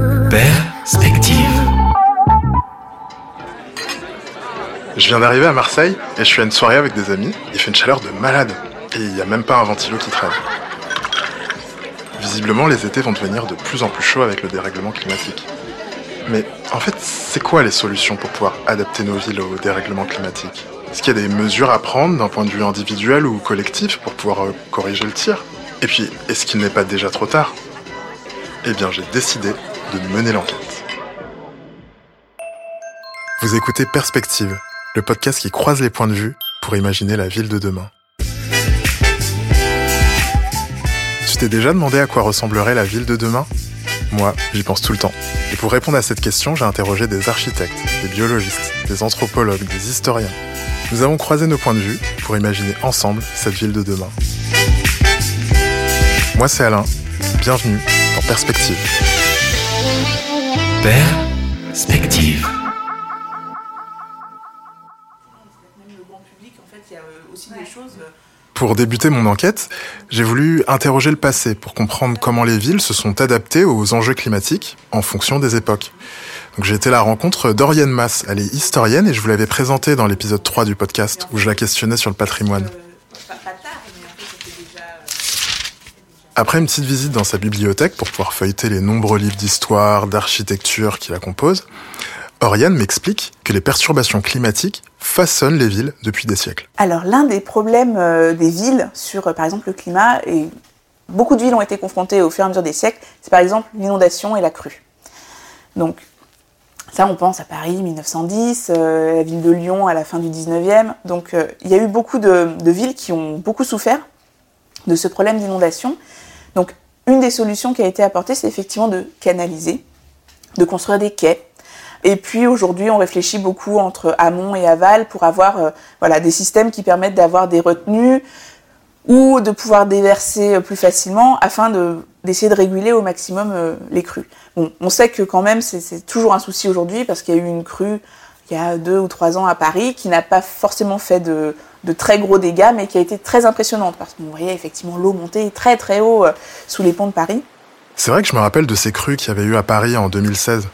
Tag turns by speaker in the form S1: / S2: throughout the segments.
S1: Perspective.
S2: Je viens d'arriver à Marseille et je suis à une soirée avec des amis. Il fait une chaleur de malade et il n'y a même pas un ventilo qui traîne. Visiblement, les étés vont devenir de plus en plus chauds avec le dérèglement climatique. Mais en fait, c'est quoi les solutions pour pouvoir adapter nos villes au dérèglement climatique? Est-ce qu'il y a des mesures à prendre d'un point de vue individuel ou collectif pour pouvoir euh, corriger le tir? Et puis, est-ce qu'il n'est pas déjà trop tard? Eh bien, j'ai décidé de mener l'enquête. Vous écoutez Perspective, le podcast qui croise les points de vue pour imaginer la ville de demain. Tu t'es déjà demandé à quoi ressemblerait la ville de demain? Moi, j'y pense tout le temps. Et pour répondre à cette question, j'ai interrogé des architectes, des biologistes, des anthropologues, des historiens. Nous avons croisé nos points de vue pour imaginer ensemble cette ville de demain. Moi, c'est Alain. Bienvenue dans Perspective.
S1: Perspective.
S2: Pour débuter mon enquête, j'ai voulu interroger le passé pour comprendre comment les villes se sont adaptées aux enjeux climatiques en fonction des époques. J'ai été à la rencontre d'Oriane Mass. Elle est historienne et je vous l'avais présentée dans l'épisode 3 du podcast où je la questionnais sur le patrimoine. Après une petite visite dans sa bibliothèque pour pouvoir feuilleter les nombreux livres d'histoire, d'architecture qui la composent, Oriane m'explique que les perturbations climatiques façonnent les villes depuis des siècles.
S3: Alors l'un des problèmes euh, des villes sur euh, par exemple le climat, et beaucoup de villes ont été confrontées au fur et à mesure des siècles, c'est par exemple l'inondation et la crue. Donc ça on pense à Paris 1910, euh, la ville de Lyon à la fin du 19e. Donc il y a eu beaucoup de villes qui ont beaucoup souffert de ce problème d'inondation. Donc une des solutions qui a été apportée, c'est effectivement de canaliser, de construire des quais, et puis aujourd'hui, on réfléchit beaucoup entre amont et aval pour avoir euh, des systèmes qui permettent d'avoir des retenues ou de pouvoir déverser euh, plus facilement afin de, d'essayer de réguler au maximum euh, les crues. Bon, on sait que quand même c'est toujours un souci aujourd'hui parce qu'il y a eu une crue il y a deux ou trois ans à Paris qui n'a pas forcément fait de, de très gros dégâts mais qui a été très impressionnante parce qu'on voyait effectivement l'eau monter très très haut euh, sous les ponts de Paris.
S2: C'est vrai que je me rappelle de ces crues qu'il y avait eu à Paris en 2016.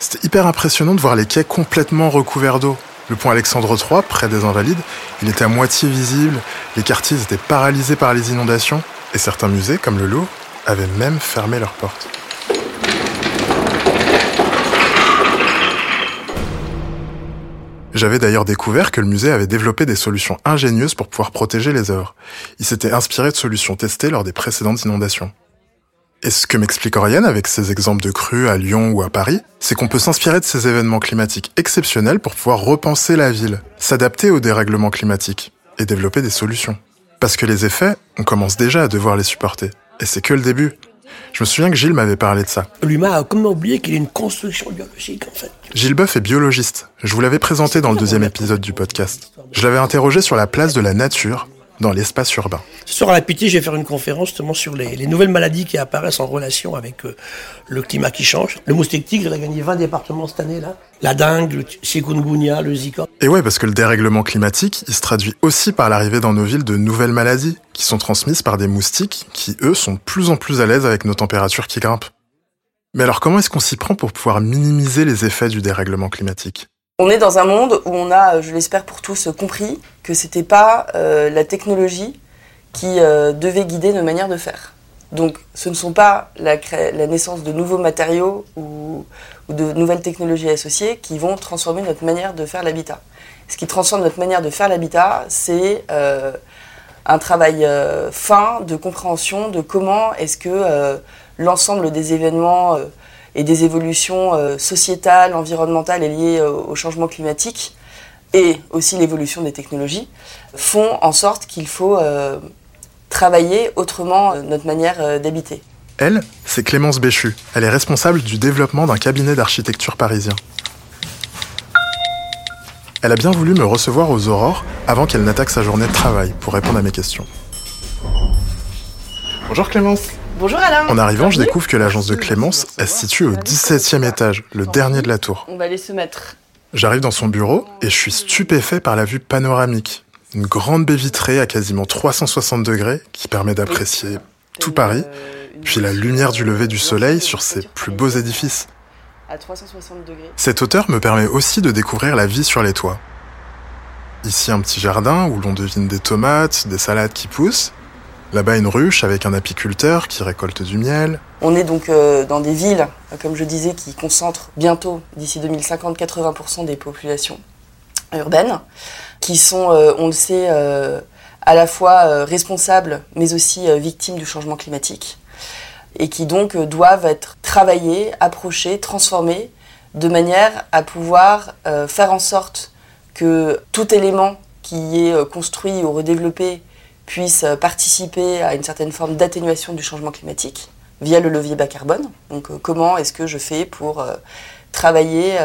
S2: C'était hyper impressionnant de voir les quais complètement recouverts d'eau. Le pont Alexandre III, près des Invalides, il était à moitié visible, les quartiers étaient paralysés par les inondations, et certains musées, comme le Louvre, avaient même fermé leurs portes. J'avais d'ailleurs découvert que le musée avait développé des solutions ingénieuses pour pouvoir protéger les œuvres. Il s'était inspiré de solutions testées lors des précédentes inondations. Et ce que m'explique Oriane avec ces exemples de crues à Lyon ou à Paris, c'est qu'on peut s'inspirer de ces événements climatiques exceptionnels pour pouvoir repenser la ville, s'adapter aux dérèglements climatiques et développer des solutions. Parce que les effets, on commence déjà à devoir les supporter. Et c'est que le début. Je me souviens que Gilles m'avait parlé de ça.
S4: L'humain a comme oublié qu'il est une construction biologique, en fait.
S2: Gilles Boeuf est biologiste. Je vous l'avais présenté dans le deuxième épisode du podcast. Je l'avais interrogé sur la place de la nature dans l'espace urbain.
S4: Ce soir à la Pitié, je vais faire une conférence justement sur les, les nouvelles maladies qui apparaissent en relation avec euh, le climat qui change. Le moustique tigre, il a gagné 20 départements cette année-là. La dengue, le chikungunya, le zika.
S2: Et ouais, parce que le dérèglement climatique, il se traduit aussi par l'arrivée dans nos villes de nouvelles maladies qui sont transmises par des moustiques qui, eux, sont de plus en plus à l'aise avec nos températures qui grimpent. Mais alors comment est-ce qu'on s'y prend pour pouvoir minimiser les effets du dérèglement climatique?
S5: On est dans un monde où on a, je l'espère pour tous, compris que c'était pas euh, la technologie qui euh, devait guider nos manières de faire. Donc ce ne sont pas la, naissance de nouveaux matériaux ou, de nouvelles technologies associées qui vont transformer notre manière de faire l'habitat. Ce qui transforme notre manière de faire l'habitat, c'est euh, un travail euh, fin de compréhension de comment est-ce que euh, l'ensemble des événements euh, et des évolutions euh, sociétales, environnementales et liées euh, au changement climatique et aussi l'évolution des technologies font en sorte qu'il faut euh, travailler autrement euh, notre manière euh, d'habiter.
S2: Elle, c'est Clémence Béchu. Elle est responsable du développement d'un cabinet d'architecture parisien. Elle a bien voulu me recevoir aux aurores avant qu'elle n'attaque sa journée de travail pour répondre à mes questions. Bonjour Clémence.
S5: Bonjour Alain
S2: En arrivant, je découvre que l'agence de Clémence, elle se situe au 17e étage, le dernier de la tour.
S5: On va aller se mettre.
S2: J'arrive dans son bureau et je suis stupéfait par la vue panoramique. Une grande baie vitrée à quasiment 360 degrés qui permet d'apprécier tout Paris puis la lumière du lever du soleil sur ces plus beaux édifices.
S5: À 360 degrés.
S2: Cette hauteur me permet aussi de découvrir la vie sur les toits. Ici un petit jardin où l'on devine des tomates, des salades qui poussent. Là-bas une ruche avec un apiculteur qui récolte du miel.
S5: On est donc euh, dans des villes, comme je disais, qui concentrent bientôt, d'ici 2050, 80% des populations urbaines, qui sont, euh, on le sait, euh, à la fois responsables, mais aussi victimes du changement climatique, et qui donc doivent être travaillées, approchées, transformées, de manière à pouvoir faire en sorte que tout élément qui est construit ou redéveloppé puisse euh, participer à une certaine forme d'atténuation du changement climatique via le levier bas carbone. Donc euh, comment est-ce que je fais pour euh, travailler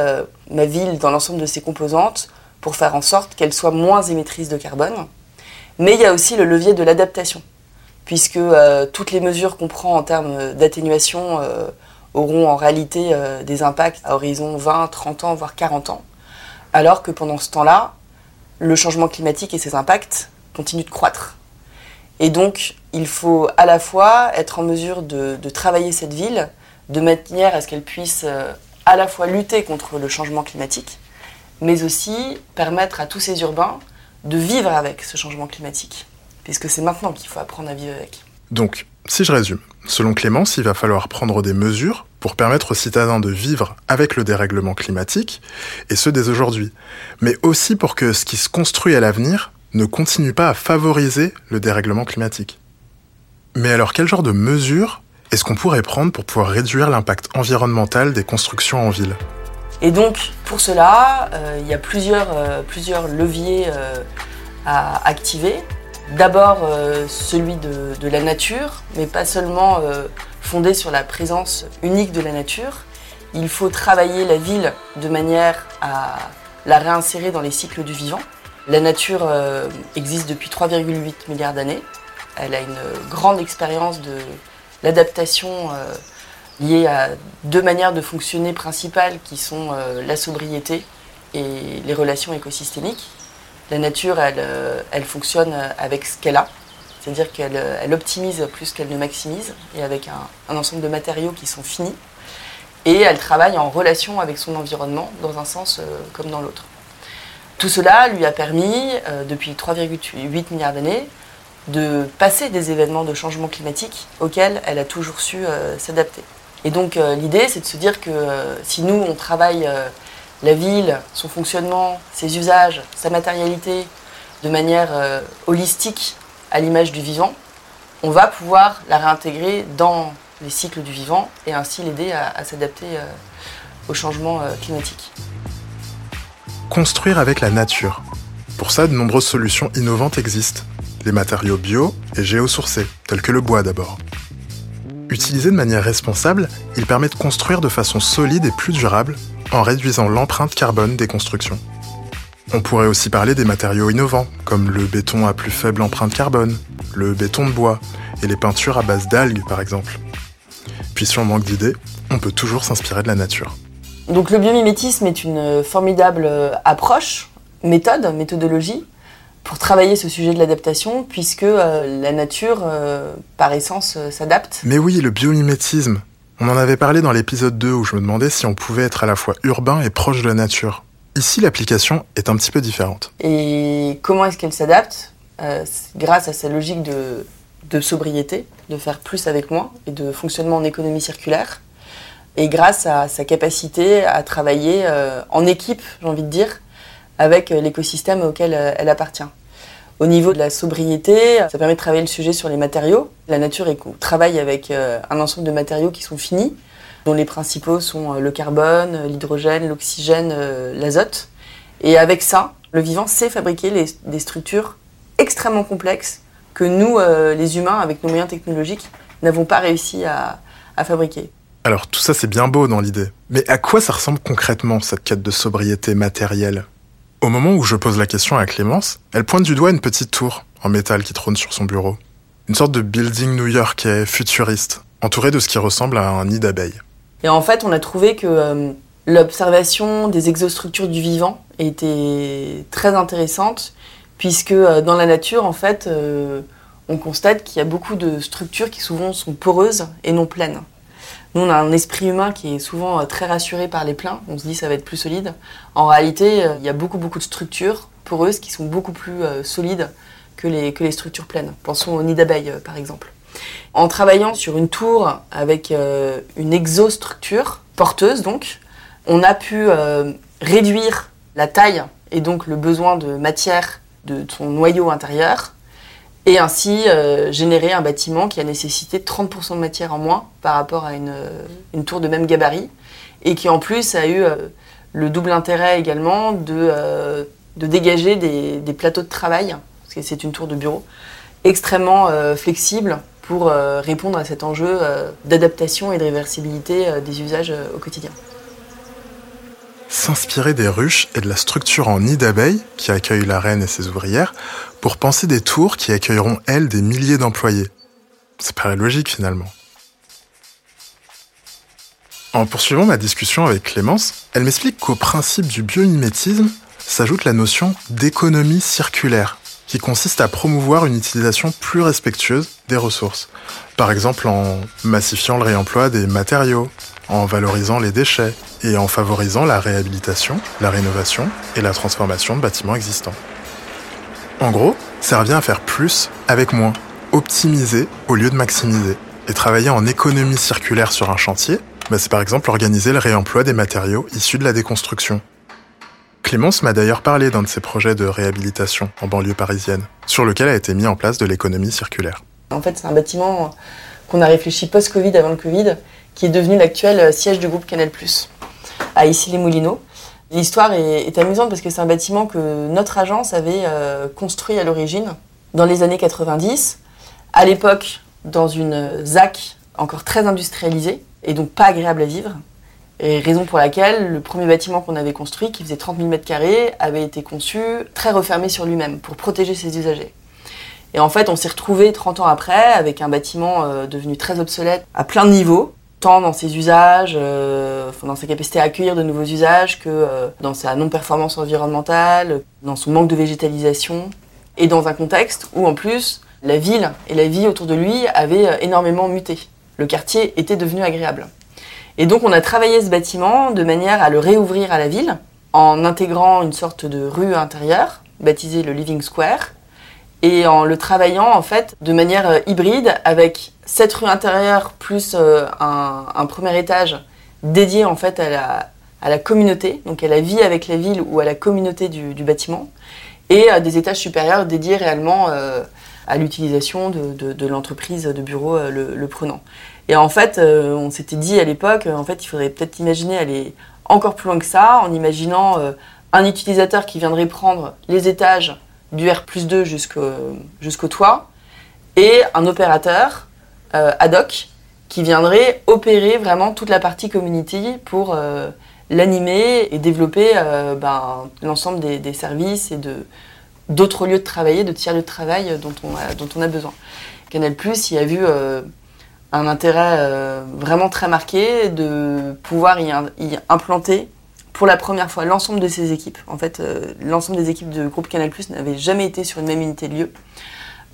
S5: ma ville dans l'ensemble de ses composantes pour faire en sorte qu'elle soit moins émettrice de carbone? Mais il y a aussi le levier de l'adaptation, puisque toutes les mesures qu'on prend en termes d'atténuation auront en réalité des impacts à horizon 20, 30 ans, voire 40 ans, alors que pendant ce temps-là, le changement climatique et ses impacts continuent de croître. Et donc, il faut à la fois être en mesure de, travailler cette ville de manière à ce qu'elle puisse euh, à la fois lutter contre le changement climatique, mais aussi permettre à tous ces urbains de vivre avec ce changement climatique, puisque c'est maintenant qu'il faut apprendre à vivre avec.
S2: Donc, si je résume, selon Clémence, il va falloir prendre des mesures pour permettre aux citadins de vivre avec le dérèglement climatique, et ce dès aujourd'hui, mais aussi pour que ce qui se construit à l'avenir ne continue pas à favoriser le dérèglement climatique. Mais alors quel genre de mesures est-ce qu'on pourrait prendre pour pouvoir réduire l'impact environnemental des constructions en ville?
S5: Et donc, pour cela, euh, il y a plusieurs, euh, leviers euh, à activer. D'abord, celui de, la nature, mais pas seulement fondé sur la présence unique de la nature. Il faut travailler la ville de manière à la réinsérer dans les cycles du vivant. La nature euh, existe depuis 3,8 milliards d'années. Elle a une grande expérience de l'adaptation euh, liée à deux manières de fonctionner principales qui sont euh, la sobriété et les relations écosystémiques. La nature, elle, fonctionne avec ce qu'elle a, c'est-à-dire qu'elle elle optimise plus qu'elle ne maximise, et avec un, ensemble de matériaux qui sont finis. Et elle travaille en relation avec son environnement, dans un sens comme dans l'autre. Tout cela lui a permis, euh, depuis 3,8 milliards d'années, de passer des événements de changement climatique auxquels elle a toujours su euh, s'adapter. Et donc euh, l'idée, c'est de se dire que si nous, on travaille la ville, son fonctionnement, ses usages, sa matérialité, de manière holistique à l'image du vivant, on va pouvoir la réintégrer dans les cycles du vivant et ainsi l'aider à, à s'adapter au changement climatique.
S2: Construire avec la nature. Pour ça, de nombreuses solutions innovantes existent. Les matériaux bio et géosourcés, tels que le bois d'abord. Utilisé de manière responsable, il permet de construire de façon solide et plus durable en réduisant l'empreinte carbone des constructions. On pourrait aussi parler des matériaux innovants, comme le béton à plus faible empreinte carbone, le béton de bois et les peintures à base d'algues par exemple. Puis si on manque d'idées, on peut toujours s'inspirer de la nature.
S5: Donc le biomimétisme est une formidable euh, approche, méthode, méthodologie pour travailler ce sujet de l'adaptation puisque euh, la nature, euh, par essence, euh, s'adapte.
S2: Mais oui, le biomimétisme. On en avait parlé dans l'épisode 2 où je me demandais si on pouvait être à la fois urbain et proche de la nature. Ici, l'application est un petit peu différente.
S5: Et comment est-ce qu'elle s'adapte? Grâce à sa logique de, de sobriété, de faire plus avec moins et de fonctionnement en économie circulaire. Et grâce à sa capacité à travailler euh, en équipe, j'ai envie de dire, avec euh, l'écosystème auquel euh, elle appartient. Au niveau de la sobriété, ça permet de travailler le sujet sur les matériaux. La nature travaille avec un ensemble de matériaux qui sont finis, dont les principaux sont le carbone, l'hydrogène, l'oxygène, l'azote. Et avec ça, le vivant sait fabriquer des structures extrêmement complexes que nous, les humains, avec nos moyens technologiques, n'avons pas réussi à fabriquer.
S2: Alors tout ça c'est bien beau dans l'idée. Mais à quoi ça ressemble concrètement cette quête de sobriété matérielle? Au moment où je pose la question à Clémence, elle pointe du doigt une petite tour en métal qui trône sur son bureau. Une sorte de building new-yorkais futuriste, entouré de ce qui ressemble à un nid d'abeilles.
S5: Et en fait, on a trouvé que euh, l'observation des exostructures du vivant était très intéressante, puisque euh, dans la nature, en fait, euh, on constate qu'il y a beaucoup de structures qui souvent sont poreuses et non pleines. Nous, on a un esprit humain qui est souvent euh, très rassuré par les pleins. On se dit ça va être plus solide. En réalité, euh, il y a beaucoup, beaucoup de structures poreuses qui sont beaucoup plus euh, solides que les, que les structures pleines. Pensons au nid d'abeille, par exemple. En travaillant sur une tour avec une exostructure, porteuse donc, on a pu réduire la taille et donc le besoin de matière de son noyau intérieur et ainsi euh, générer un bâtiment qui a nécessité 30% de matière en moins par rapport à une, une, tour de même gabarit et qui en plus a eu euh, le double intérêt également de, euh, de dégager des, des, plateaux de travail, parce que c'est une tour de bureau, extrêmement flexible pour répondre à cet enjeu d'adaptation et de réversibilité des usages au quotidien
S2: s'inspirer des ruches et de la structure en nid d'abeilles qui accueille la reine et ses ouvrières pour penser des tours qui accueilleront, elles, des milliers d'employés. Ça paraît logique finalement. En poursuivant ma discussion avec Clémence, elle m'explique qu'au principe du biomimétisme s'ajoute la notion d'économie circulaire, qui consiste à promouvoir une utilisation plus respectueuse des ressources. Par exemple en massifiant le réemploi des matériaux, en valorisant les déchets et en favorisant la réhabilitation, la rénovation et la transformation de bâtiments existants. En gros, ça revient à faire plus avec moins, optimiser au lieu de maximiser. Et travailler en économie circulaire sur un chantier, bah, c'est par exemple organiser le réemploi des matériaux issus de la déconstruction. Clémence m'a d'ailleurs parlé d'un de ses projets de réhabilitation en banlieue parisienne, sur lequel a été mis en place de l'économie circulaire.
S5: En fait, c'est un bâtiment qu'on a réfléchi post-Covid, avant le Covid, qui est devenu l'actuel siège du groupe Canal+, à Issy-les-Moulineaux. L'histoire est, amusante parce que c'est un bâtiment que notre agence avait euh, construit à l'origine dans les années 90, à l'époque dans une ZAC encore très industrialisée et donc pas agréable à vivre. Et raison pour laquelle le premier bâtiment qu'on avait construit, qui faisait 30 000 m2, avait été conçu très refermé sur lui-même pour protéger ses usagers. Et en fait, on s'est retrouvé 30 ans après avec un bâtiment euh, devenu très obsolète à plein de niveaux, tant dans ses usages, euh, dans sa capacité à accueillir de nouveaux usages, que euh, dans sa non-performance environnementale, dans son manque de végétalisation, et dans un contexte où en plus la ville et la vie autour de lui avaient euh, énormément muté. Le quartier était devenu agréable. Et donc on a travaillé ce bâtiment de manière à le réouvrir à la ville, en intégrant une sorte de rue intérieure, baptisée le Living Square, et en le travaillant en fait de manière hybride avec cette rue intérieure plus euh, un, premier étage dédié en fait à la, à la, communauté, donc à la vie avec la ville ou à la communauté du, bâtiment, et des étages supérieurs dédiés réellement euh, à l'utilisation de, l'entreprise de bureau euh, le, prenant. Et en fait, on s'était dit à l'époque, en fait, il faudrait peut-être imaginer aller encore plus loin que ça, en imaginant un utilisateur qui viendrait prendre les étages du R 2 jusqu'au toit, et un opérateur euh, ad hoc qui viendrait opérer vraiment toute la partie community pour euh, l'animer et développer euh, ben, l'ensemble des, services et de d'autres lieux de travail, de tiers lieux de travail dont on a, besoin. Canal Plus y a vu un intérêt vraiment très marqué de pouvoir y, implanter pour la première fois l'ensemble de ses équipes. En fait, l'ensemble des équipes de groupe Canal Plus n'avaient jamais été sur une même unité de lieu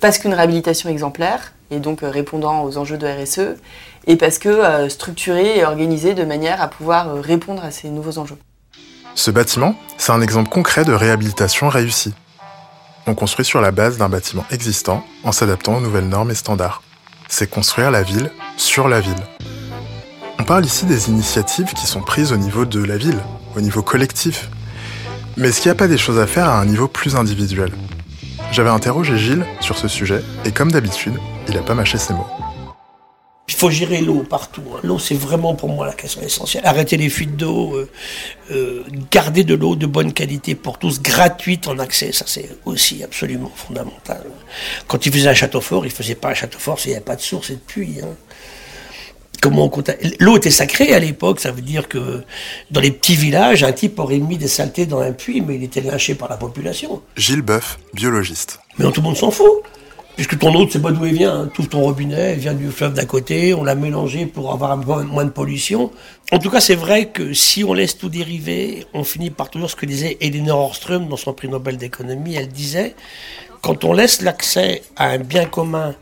S5: parce qu'une réhabilitation exemplaire, et donc euh, répondant aux enjeux de RSE, et parce que euh, structuré et organisé de manière à pouvoir euh, répondre à ces nouveaux enjeux.
S2: Ce bâtiment, c'est un exemple concret de réhabilitation réussie. On construit sur la base d'un bâtiment existant en s'adaptant aux nouvelles normes et standards. C'est construire la ville sur la ville. On parle ici des initiatives qui sont prises au niveau de la ville, au niveau collectif. Mais est-ce qu'il n'y a pas des choses à faire à un niveau plus individuel? J'avais interrogé Gilles sur ce sujet, et comme d'habitude, il n'a pas mâché ses mots.
S4: Il faut gérer l'eau partout. Hein. L'eau, c'est vraiment pour moi la question essentielle. Arrêter les fuites d'eau, euh, euh, garder de l'eau de bonne qualité pour tous, gratuite en accès, ça c'est aussi absolument fondamental. Quand il faisait un château fort, il faisait pas un château fort s'il n'y avait pas de source et de puits. Hein. L'eau était sacrée à l'époque, ça veut dire que dans les petits villages, un type aurait mis des saletés dans un puits, mais il était lynché par la population.
S2: Gilles Boeuf, biologiste.
S4: Mais tout le monde s'en fout. Puisque ton eau, tu sais pas d'où elle vient. Hein. Tout ton robinet, elle vient du fleuve d'à côté, on l'a mélangé pour avoir moins de pollution. En tout cas, c'est vrai que si on laisse tout dériver, on finit par toujours ce que disait Elinor Ostrom dans son prix Nobel d'économie. Elle disait quand on laisse l'accès à un bien commun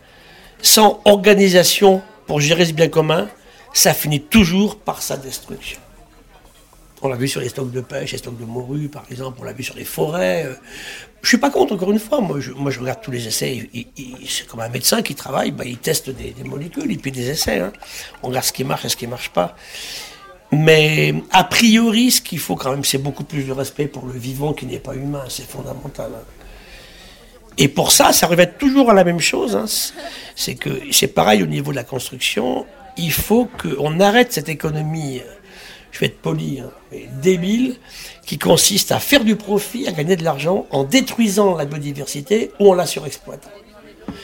S4: sans organisation pour gérer ce bien commun, ça finit toujours par sa destruction. On l'a vu sur les stocks de pêche, les stocks de morue, par exemple, on l'a vu sur les forêts. Euh. Je suis pas contre, encore une fois. Moi, je, regarde tous les essais. C'est comme un médecin qui travaille, bah, il teste des, molécules, il fait des essais. Hein. On regarde ce qui marche et ce qui marche pas. Mais a priori, ce qu'il faut quand même, c'est beaucoup plus de respect pour le vivant qui n'est pas humain. C'est fondamental. Hein. Et pour ça, ça revient toujours à la même chose. Hein. C'est que c'est pareil au niveau de la construction. Il faut qu'on arrête cette économie, je vais être poli, hein, débile, qui consiste à faire du profit, à gagner de l'argent en détruisant la biodiversité ou en la surexploitant.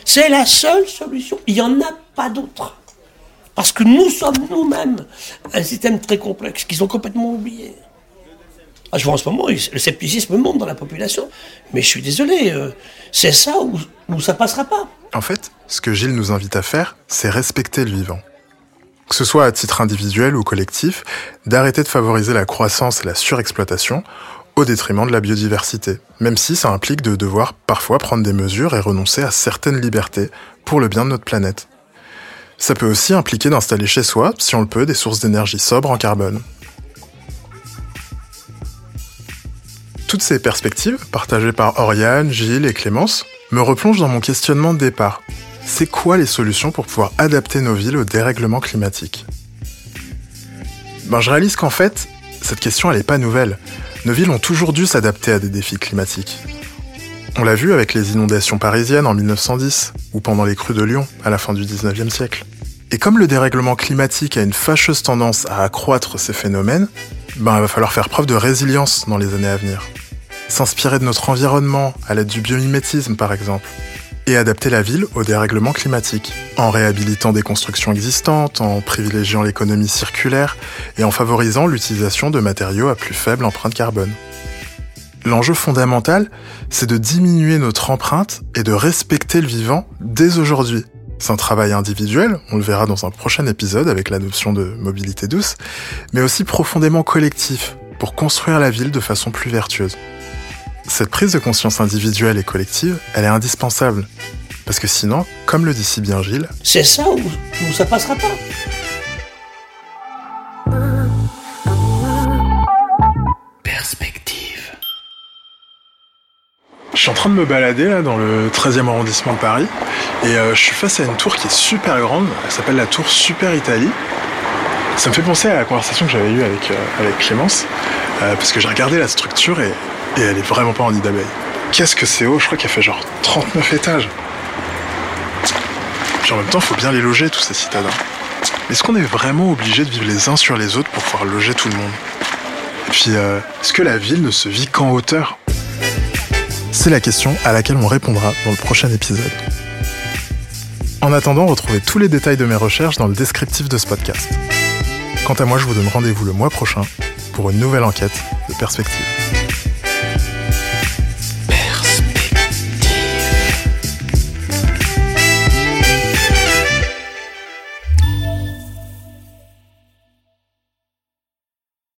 S4: C'est la seule solution. Il n'y en a pas d'autre. Parce que nous sommes nous-mêmes un système très complexe qu'ils ont complètement oublié. Ah, je vois en ce moment, le scepticisme monte dans la population. Mais je suis désolé, euh, c'est ça ou, ou ça passera pas.
S2: En fait, ce que Gilles nous invite à faire, c'est respecter le vivant. Que ce soit à titre individuel ou collectif, d'arrêter de favoriser la croissance et la surexploitation au détriment de la biodiversité, même si ça implique de devoir parfois prendre des mesures et renoncer à certaines libertés pour le bien de notre planète. Ça peut aussi impliquer d'installer chez soi, si on le peut, des sources d'énergie sobres en carbone. Toutes ces perspectives, partagées par Oriane, Gilles et Clémence, me replongent dans mon questionnement de départ. C'est quoi les solutions pour pouvoir adapter nos villes au dérèglement climatique? Ben, Je réalise qu'en fait, cette question n'est pas nouvelle. Nos villes ont toujours dû s'adapter à des défis climatiques. On l'a vu avec les inondations parisiennes en 1910 ou pendant les crues de Lyon à la fin du 19e siècle. Et comme le dérèglement climatique a une fâcheuse tendance à accroître ces phénomènes, ben, il va falloir faire preuve de résilience dans les années à venir s'inspirer de notre environnement à l'aide du biomimétisme par exemple, et adapter la ville au dérèglement climatique, en réhabilitant des constructions existantes, en privilégiant l'économie circulaire et en favorisant l'utilisation de matériaux à plus faible empreinte carbone. L'enjeu fondamental, c'est de diminuer notre empreinte et de respecter le vivant dès aujourd'hui. C'est un travail individuel, on le verra dans un prochain épisode avec la notion de mobilité douce, mais aussi profondément collectif, pour construire la ville de façon plus vertueuse. Cette prise de conscience individuelle et collective, elle est indispensable. Parce que sinon, comme le dit si bien Gilles,
S4: c'est ça ou, ça passera pas.
S1: Perspective.
S2: Je suis en train de me balader là dans le 13e arrondissement de Paris et euh, je suis face à une tour qui est super grande, elle s'appelle la tour Super Italie. Ça me fait penser à la conversation que j'avais eue avec, euh, avec Clémence, euh, parce que j'ai regardé la structure et elle est vraiment pas en nid d'abeille. Qu'est-ce que c'est haut? Je crois qu'elle fait genre 39 étages. Puis en même temps, il faut bien les loger, tous ces citadins. Est-ce qu'on est vraiment obligé de vivre les uns sur les autres pour pouvoir loger tout le monde? Et puis, est-ce que la ville ne se vit qu'en hauteur? C'est la question à laquelle on répondra dans le prochain épisode. En attendant, retrouvez tous les détails de mes recherches dans le descriptif de ce podcast. Quant à moi, je vous donne rendez-vous le mois prochain pour une nouvelle enquête de perspective.